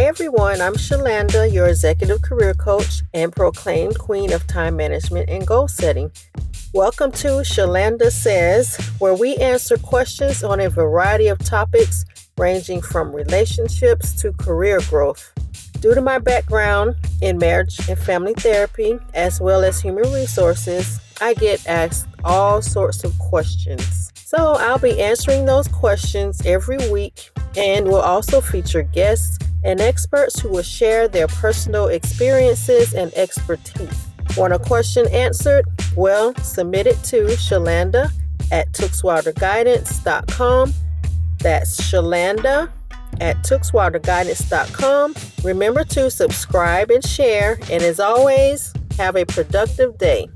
everyone, I'm Shalanda, your executive career coach and proclaimed queen of time management and goal setting. Welcome to Shalanda Says, where we answer questions on a variety of topics ranging from relationships to career growth. Due to my background in marriage and family therapy, as well as human resources, I get asked all sorts of questions. So I'll be answering those questions every week and will also feature guests and experts who will share their personal experiences and expertise. Want a question answered? Well, submit it to Shalanda at tookswaterguidance.com. That's Shalanda at tookswaterguidance.com. Remember to subscribe and share, and as always, have a productive day.